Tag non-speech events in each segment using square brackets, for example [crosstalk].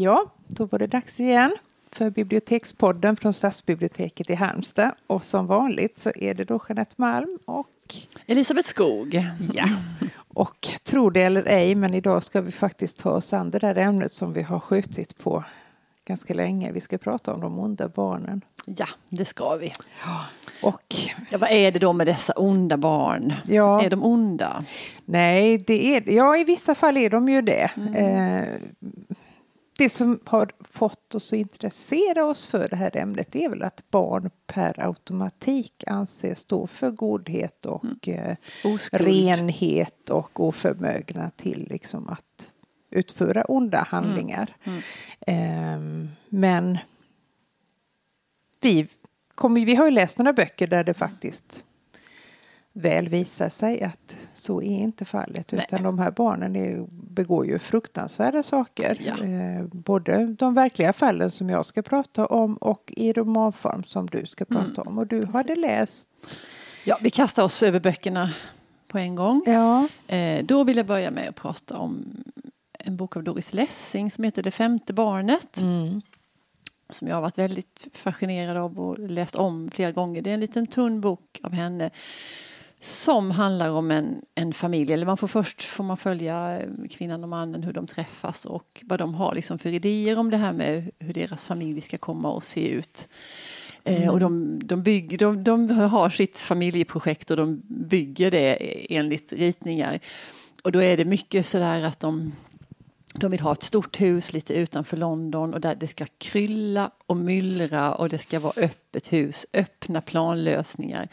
Ja, då var det dags igen för Bibliotekspodden från Stadsbiblioteket i Halmstad. Och som vanligt så är det då Jeanette Malm och Elisabeth Skog. Ja, och tro det eller ej, men idag ska vi faktiskt ta oss an det där ämnet som vi har skjutit på ganska länge. Vi ska prata om de onda barnen. Ja, det ska vi. Och Ja, vad är det då med dessa onda barn? Ja. Är de onda? nej, det är, ja, i vissa fall är de ju det. Mm. Eh, det som har fått oss att intressera oss för det här ämnet är väl att barn per automatik anses stå för godhet och eh, Oskuld. renhet och oförmögna till liksom att utföra onda handlingar. Mm. Ehm, men vi, kommer, vi har ju läst några böcker där det faktiskt väl visar sig att så är inte fallet. Nej. Utan de här barnen är, begår ju fruktansvärda saker. Ja. Eh, både de verkliga fallen som jag ska prata om och i romanform som du ska Mm. prata om. Och du hade läst. Ja, vi kastar oss över böckerna på en gång. Ja, Eh, då vill jag börja med att prata om en bok av Doris Lessing som heter Det femte barnet. mm. Som jag har varit väldigt fascinerad av och läst om flera gånger. Det är en liten tunn bok av henne som handlar om en, en familj. Eller man får först får man följa kvinnan och mannen, hur de träffas och vad de har liksom för idéer om det här med hur deras familj ska komma och se ut. Eh, och de, de, bygger, de, de har sitt familjeprojekt och de bygger det enligt ritningar. Och då är det mycket sådär att de de vill ha ett stort hus lite utanför London och där det ska krylla och myllra och det ska vara öppet hus, öppna planlösningar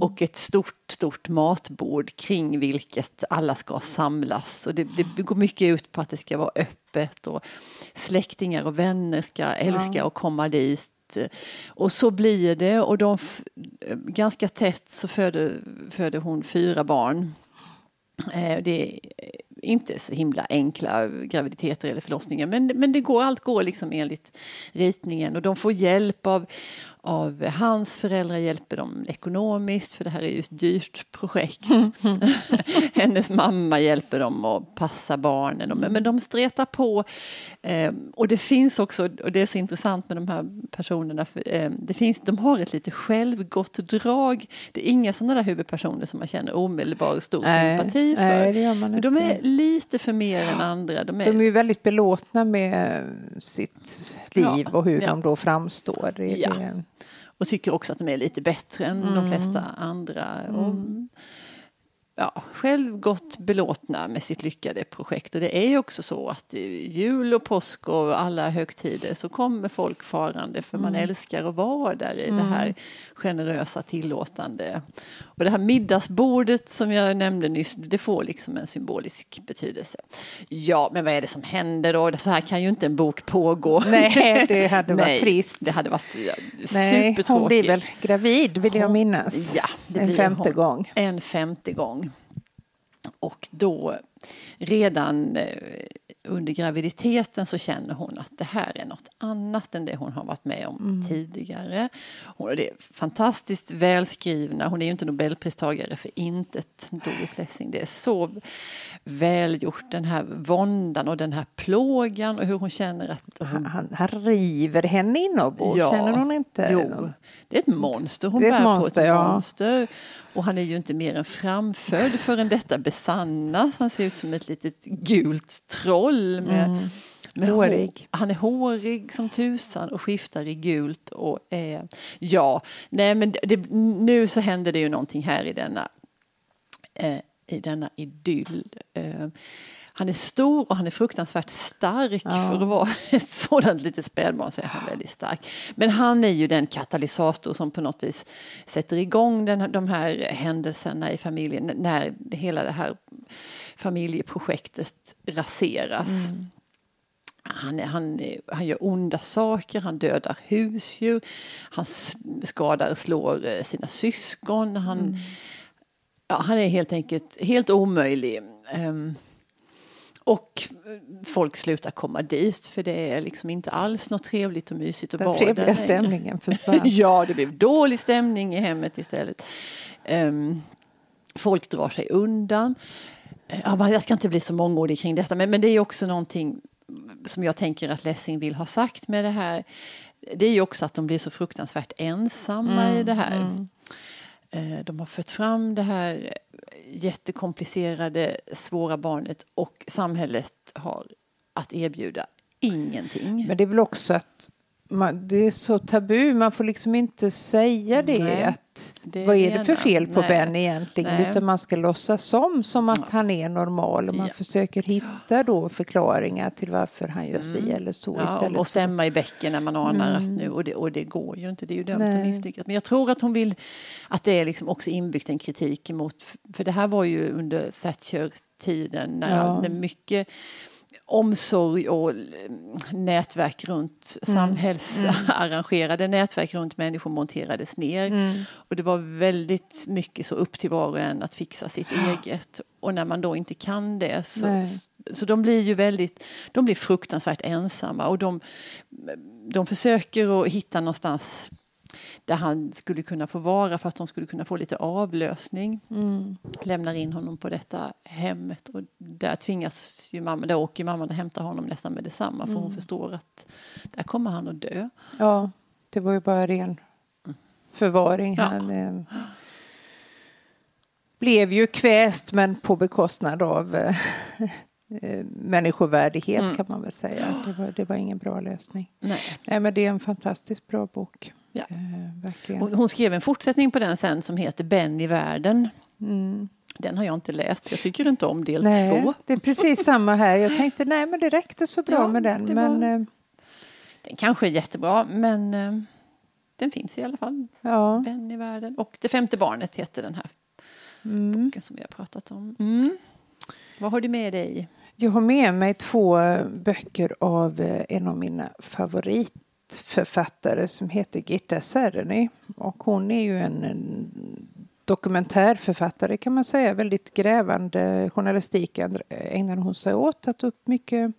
och ett stort, stort matbord kring vilket alla ska samlas. Och det, det går mycket ut på att det ska vara öppet och släktingar och vänner ska älska att komma dit. Och så blir det och de ganska tätt så föder, föder hon fyra barn. Eh, Det är inte så himla enkla graviditeter eller förlossningar men, men det går, allt går liksom enligt ritningen och de får hjälp av, av hans föräldrar hjälper dem ekonomiskt för det här är ju ett dyrt projekt. [laughs] Hennes mamma hjälper dem att passa barnen men, men de stretar på eh, och det finns också, och det är så intressant med de här personerna, för, eh, det finns, de har ett lite självgott drag. Det är inga sådana där huvudpersoner som man känner omedelbar stor Nej, sympati för. nej, det gör man Men de är lite för mer än andra. De är, De är ju väldigt belåtna med sitt liv Ja, och hur ja. de då framstår. Det, Ja. det, och tycker också att de är lite bättre än Mm. de flesta andra. Och, ja, självgott belåtna med sitt lyckade projekt. Och det är ju också så att jul och påsk och alla högtider så kommer folk farande för man älskar att vara där i det här generösa tillåtande. Och det här middagsbordet som jag nämnde nyss, det får liksom en symbolisk betydelse. Ja, men vad är det som händer då? Så här kan ju inte en bok pågå. [laughs] nej, det hade varit Nej, trist. Det hade varit ja, Nej, supertråkigt. hon blir väl gravid vill jag minnas. Ja, det en blir femte hon. gång. En femte gång. Och då redan eh, under graviditeten så känner hon att det här är något annat än det hon har varit med om Mm. tidigare. Hon är fantastiskt välskrivna. Hon är ju inte nobelpristagare för intet, Doris Lessing. Det är så välgjort, den här våndan och den här plågan och hur hon känner att hon Han, han, river henne inombords, Ja, känner hon inte? Jo, det är ett monster hon Det är ett bär monster, på. Ett ja. monster. Och han är ju inte mer än framfödd förrän detta besannas. Han ser ut som ett litet gult troll. Med, med Hårig. hår- Han är hårig som tusan och skiftar i gult. Och är, ja, nej men det, nu så händer det ju någonting här i denna, eh, i denna idyll. Eh, han är stor och han är fruktansvärt stark. Ja. För att vara [laughs] ett sådant litet spädbarn så är han väldigt stark. Men han är ju den katalysator som på något vis sätter igång den, de här händelserna i familjen när hela det här familjeprojektet raseras. Han, är, han, är, han gör onda saker, han dödar husdjur, han skadar, slår eh, sina syskon. Han, ja, han är helt enkelt helt omöjlig. Ehm, och folk slutar komma dit för det är liksom inte alls något trevligt och mysigt att Den vara trevliga där. stämningen försvann. [laughs] ja, det blev dålig stämning i hemmet istället. Ehm, folk drar sig undan. Men jag ska inte bli så mångordig kring detta, men, men det är också någonting som jag tänker att Lessing vill ha sagt med det här det är ju också att de blir så fruktansvärt ensamma mm, i det här. Mm. Eh, de har fött fram det här jättekomplicerade, svåra barnet och samhället har att erbjuda ingenting. Men det är väl också att man, det är så tabu, man får liksom inte säga det. Nej, att, det vad är det för fel på Nej. Ben egentligen? Nej. Utan man ska låtsas som, som att ja. han är normal. Och man ja. försöker hitta då förklaringar till varför han gör si mm. eller så. Ja, istället och stämma i bäcken när man anar mm. att nu, och det, och det går ju inte, det är ju dömt att misslyckas. Men jag tror att hon vill att det är liksom också inbyggt en kritik emot, för det här var ju under Thatcher-tiden när det mycket omsorg och nätverk runt mm. samhällsarrangerade mm. nätverk runt människor monterades ner. Mm. Och det var väldigt mycket så upp till var och en att fixa sitt eget. Och när man då inte kan det så, så de blir ju väldigt, de blir fruktansvärt ensamma och de, de försöker att hitta någonstans där han skulle kunna få vara för att de skulle kunna få lite avlösning. Mm. Lämnar in honom på detta hemmet och där tvingas ju mamma, där åker mamman och hämtar honom nästan med detsamma för mm. hon förstår att där kommer han att dö. Ja, det var ju bara ren förvaring. Ja. Han eh, blev ju kväst men på bekostnad av eh, [laughs] eh, människovärdighet mm. kan man väl säga. Det var, det var ingen bra lösning. Nej. Nej, men det är en fantastiskt bra bok. Ja. Eh, hon skrev en fortsättning på den sen som heter Ben i världen. Mm. Den har jag inte läst. Jag tycker inte om del nej, två. Det är precis samma här. Jag tänkte nej men det räckte så bra ja, med den. Men, var... Eh, den kanske är jättebra men eh, den finns i alla fall. Ja. Ben i världen. Och Det femte barnet heter den här mm. boken som vi har pratat om. Mm. Vad har du med dig? Jag har med mig två böcker av en av mina favoriter författare som heter Gitta Sereny. Och hon är ju en, en dokumentärförfattare kan man säga. Väldigt grävande journalistik ägnar hon sig åt. Tagit upp mycket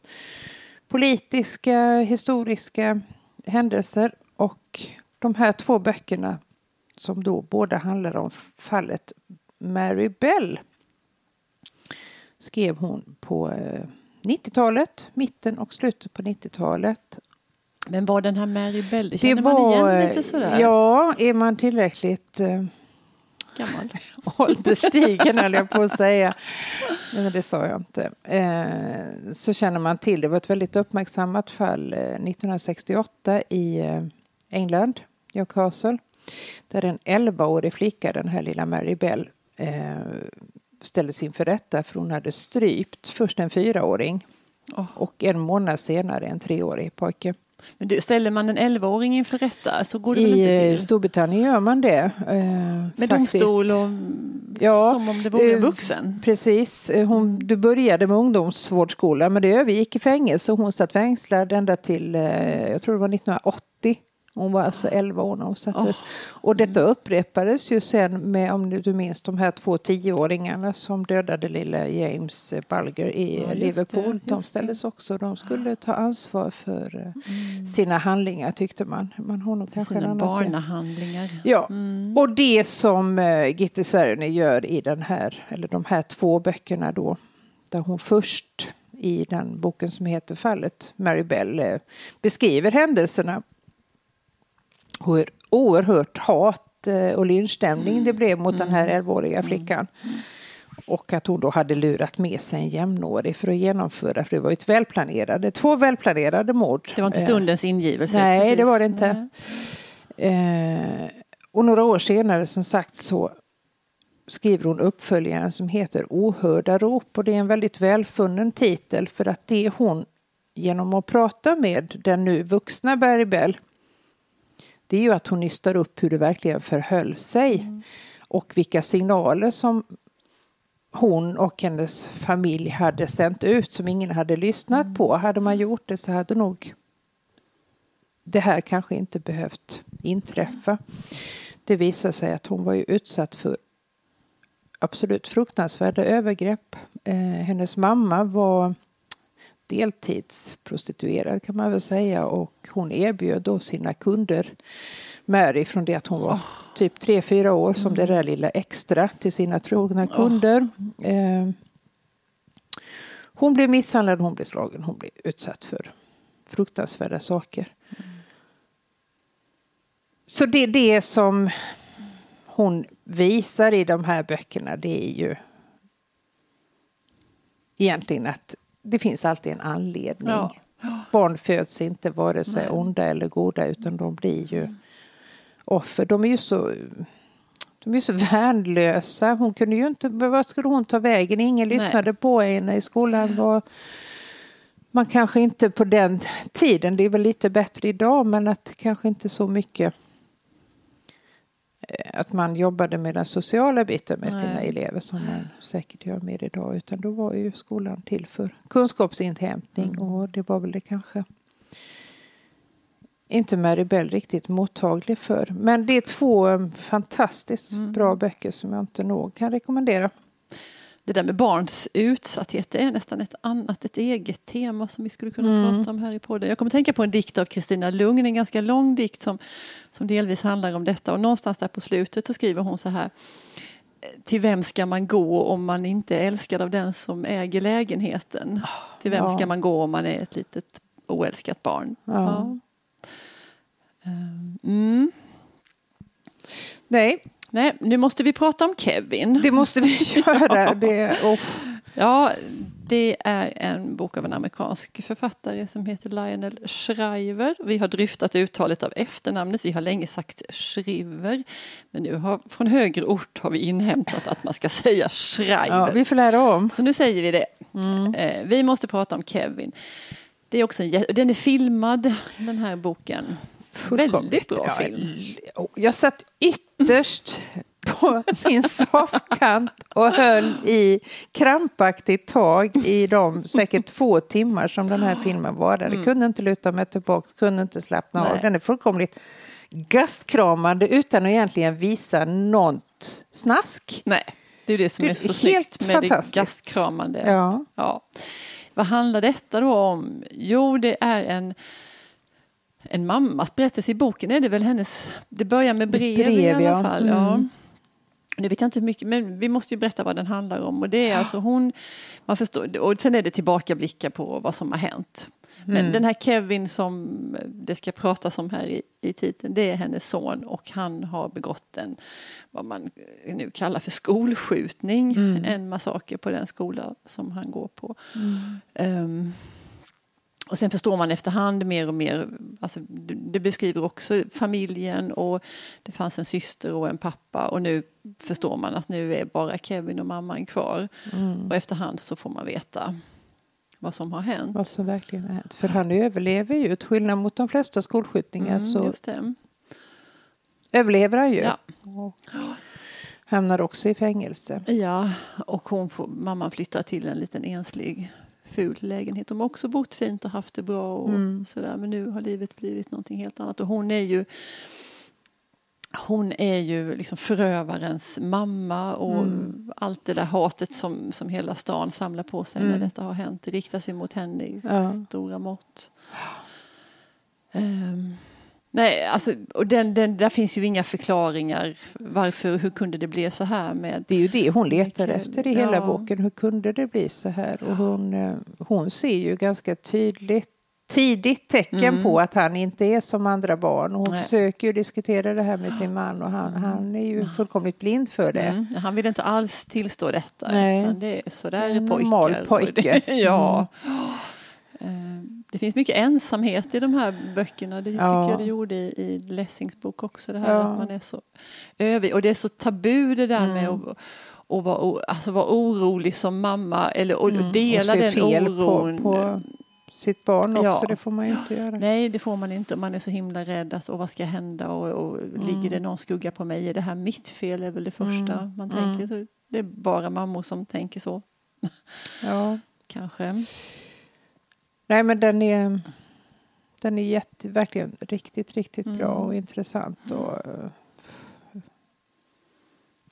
politiska, historiska händelser. Och de här två böckerna som då båda handlar om fallet Mary Bell skrev hon på eh, 90-talet, mitten och slutet på 90-talet. Men var den här Mary Bell, känner det man var, igen lite sådär? Ja, är man tillräckligt eh, gammal. [laughs] Ålderstigen höll jag på att säga. Men det sa jag inte. Eh, så känner man till, det var ett väldigt uppmärksammat fall eh, 1968 i eh, England, Newcastle. Där en 11-årig flicka, den här lilla Mary Bell, eh, ställdes inför rätta för hon hade strypt först en fyraåring oh. och en månad senare en treårig pojke. Men du, ställer man en 11-åring inför rätta så går det I väl inte till? Storbritannien gör man det. Eh, med faktiskt. domstol och ja, som om det vore en vuxen? Precis. Eh, hon, du började med ungdomsvårdsskola men det övergick i fängelse. Hon satt fängslad ända till, eh, jag tror det var 1980. Hon var alltså 11 år när hon sattes. Oh. Och detta upprepades ju sen med, om du minns, de här två tioåringarna som dödade lilla James Bulger i ja, Liverpool. Det, de ställdes också, de skulle ta ansvar för eh, mm. sina handlingar tyckte man. Man har nog kanske sina barnahandlingar. Ja, mm. och det som uh, Gitte Sereny gör i den här, eller de här två böckerna då, där hon först i den boken som heter Fallet, Mary Bell, eh, beskriver händelserna hur oerhört hat eh, och lynchstämning det blev mot den här 11-åriga mm. flickan. Och att hon då hade lurat med sig en jämnårig för att genomföra, för det var ju ett välplanerade, två välplanerade mord. Det var inte stundens ingivelse? Nej, precis. det var det inte. Eh, och några år senare som sagt så skriver hon uppföljaren som heter Ohörda rop och det är en väldigt välfunnen titel för att det hon genom att prata med den nu vuxna Barry Bell det är ju att hon nystar upp hur det verkligen förhöll sig mm. och vilka signaler som hon och hennes familj hade sänt ut som ingen hade lyssnat mm. på. Hade man gjort det så hade nog det här kanske inte behövt inträffa. Det visade sig att hon var ju utsatt för absolut fruktansvärda övergrepp. Eh, hennes mamma var deltidsprostituerad kan man väl säga och hon erbjöd då sina kunder Mary från det att hon var typ tre fyra år som det där lilla extra till sina trogna kunder. Eh, hon blir misshandlad, hon blir slagen, hon blir utsatt för fruktansvärda saker. Så det det som hon visar i de här böckerna, det är ju egentligen att det finns alltid en anledning. Ja. Barn föds inte vare sig Nej. onda eller goda utan de blir ju offer. De är ju så, de är så värnlösa. Hon kunde ju inte, vad skulle hon ta vägen? Ingen Nej. lyssnade på henne i skolan. Var, man kanske inte på den tiden, det är väl lite bättre idag, men att kanske inte så mycket att man jobbade med den sociala biten med sina Nej. elever som man säkert gör mer idag. Utan då var ju skolan till för kunskapsinhämtning Mm. och det var väl det kanske inte Maribel riktigt mottaglig för. Men det är två eh, fantastiskt Mm. bra böcker som jag inte nog kan rekommendera. Det där med barns utsatthet det är nästan ett annat, ett eget tema som vi skulle kunna Mm. prata om här i podden. Jag kommer tänka på en dikt av Kristina Lugn, en ganska lång dikt som, som delvis handlar om detta. Och någonstans där på slutet så skriver hon så här. Till vem ska man gå om man inte är älskad av den som äger lägenheten? Till vem ja. ska man gå om man är ett litet oälskat barn? Ja. Ehm, Mm. Nej, Nej, nu måste vi prata om Kevin. det måste vi [laughs] göra. Det, och, Ja, det är en bok av en amerikansk författare som heter Lionel Shriver. Vi har dryftat uttalet av efternamnet. Vi har länge sagt Shriver. Men nu har, från högre ort har vi inhämtat att man ska säga Shriver. ja, vi får lära om. Så nu säger vi det. Eh, vi måste prata om Kevin. Det är också en, den är filmad, den här boken. Väldigt bra film. l- Jag satt ytterst [laughs] på min soffkant och höll i krampaktigt tag i de säkert två timmar som den här filmen varade. Kunde inte luta mig tillbaka, kunde inte slappna av. Mm. Den är fullkomligt gastkramande utan att egentligen visa något snask. Nej, det är det som Det är är så snyggt med det gastkramande. Ja. Ja. Vad handlar detta då om? Jo, det är en, en mammas berättelse. I boken är det väl hennes... Det börjar med brev, i brev, alla ja. fall. Ja. Mm. Nu vet jag inte hur mycket, men vi måste ju berätta vad den handlar om. Och det är alltså hon, man förstår, och sen är det tillbakablickar på vad som har hänt. Men Mm. den här Kevin som det ska pratas om här i, i titeln, det är hennes son och han har begått en, vad man nu kallar för skolskjutning, Mm. en massaker på den skola som han går på. Ehm, och sen förstår man efterhand mer och mer, alltså, det beskriver också familjen och det fanns en syster och en pappa och nu förstår man att nu är bara Kevin och mamman kvar. Mm. Och efterhand så får man veta vad som har hänt. Vad som verkligen har hänt. För han överlever ju. Till skillnad mot de flesta skolskjutningar Mm, så överlever han ju. Ja. Och hamnar också i fängelse. Ja, och hon får, mamman flyttar till en liten enslig ful lägenhet. De har också bott fint och haft det bra och Mm. sådär. Men nu har livet blivit någonting helt annat. Och hon är ju hon är ju liksom förövarens mamma och Mm. allt det där hatet som, som hela stan samlar på sig när Mm. detta har hänt. Det riktar sig mot henne i Ja. stora mått. Ehm, nej, alltså, och den, den, där finns ju inga förklaringar. Varför, hur kunde det bli så här med Det är ju det hon letar Mycket, efter i hela ja. boken. Hur kunde det bli så här? Och hon, eh, hon ser ju ganska tydligt tidigt tecken Mm. på att han inte är som andra barn. Och hon Nej. försöker ju diskutera det här med sin man och han, han är ju fullkomligt blind för det. Mm, han vill inte alls tillstå detta. Nej. Utan det är sådär En pojkar. normal pojke. [laughs] Ja. Eh, Det finns mycket ensamhet i de här böckerna. Det Ja. tycker jag det gjorde i, i Lessings bok också. Det här Ja. att man är så övig. Och det är så tabu det där med Mm. att och vara, alltså vara orolig som mamma eller och Mm, och dela se den fel oron. på, på sitt barn också. Ja. Det får man ju inte göra. Nej, det får man inte. Man är så himla rädd. Att, och vad ska hända? Och, och Mm. Ligger det någon skugga på mig? Är det här mitt fel? är väl det första Mm. man Mm. tänker. Så det är bara mammor som tänker så, Ja. [laughs] kanske. Nej men den är, den är jätte, verkligen riktigt, riktigt Mm. bra och intressant. Och, eh,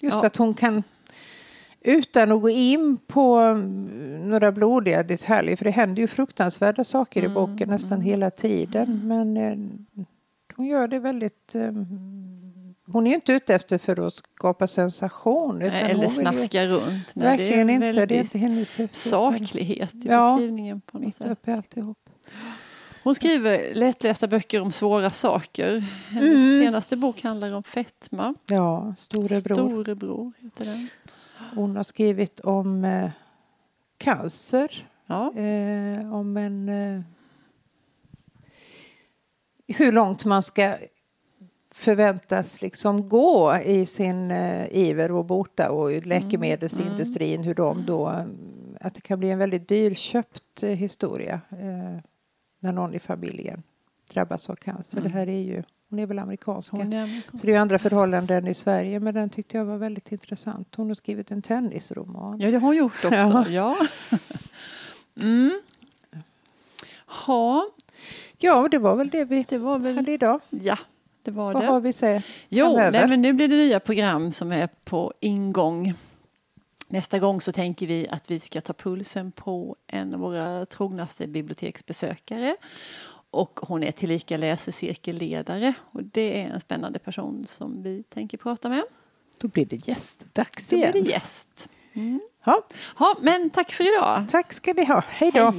just Ja. att hon kan, utan att gå in på mm, några blodiga detaljer, för det händer ju fruktansvärda saker i Mm, boken nästan mm. hela tiden. Men eh, hon gör det väldigt eh, hon är ju inte ute efter för att skapa sensation. Eller vill ju- snaska runt. Nej, Verkligen det är inte. Det är inte hennes saklighet i Ja. beskrivningen. På något sätt. uppe alltihop. Hon skriver lättlästa böcker om svåra saker. Hennes Mm. senaste bok handlar om fetma. Ja, storebror. Storebror heter den. Hon har skrivit om eh, cancer. Ja. Eh, om en... Eh, hur långt man ska förväntas liksom gå i sin eh, iver att bota och läkemedelsindustrin hur de då att det kan bli en väldigt dyrköpt eh, historia eh, när någon i familjen drabbas av cancer. Det här är ju, hon är väl amerikanska. Är amerikan. Så det är ju andra förhållanden i Sverige men den tyckte jag var väldigt intressant. Hon har skrivit en tennisroman. Ja, det har hon gjort också. Ja. Ja. [laughs] Mm. Ha, Ja, det var väl det vi det var väl... hade idag. Ja, det var Vad det. har vi sett Jo, nej, men nu blir det nya program som är på ingång. Nästa gång så tänker vi att vi ska ta pulsen på en av våra trognaste biblioteksbesökare. Och hon är tillika läsecirkelledare och det är en spännande person som vi tänker prata med. Då blir det gästdags Då igen. blir det gäst. Mm. Ja, Ja, men tack för idag. tack ska ni ha. Hej då.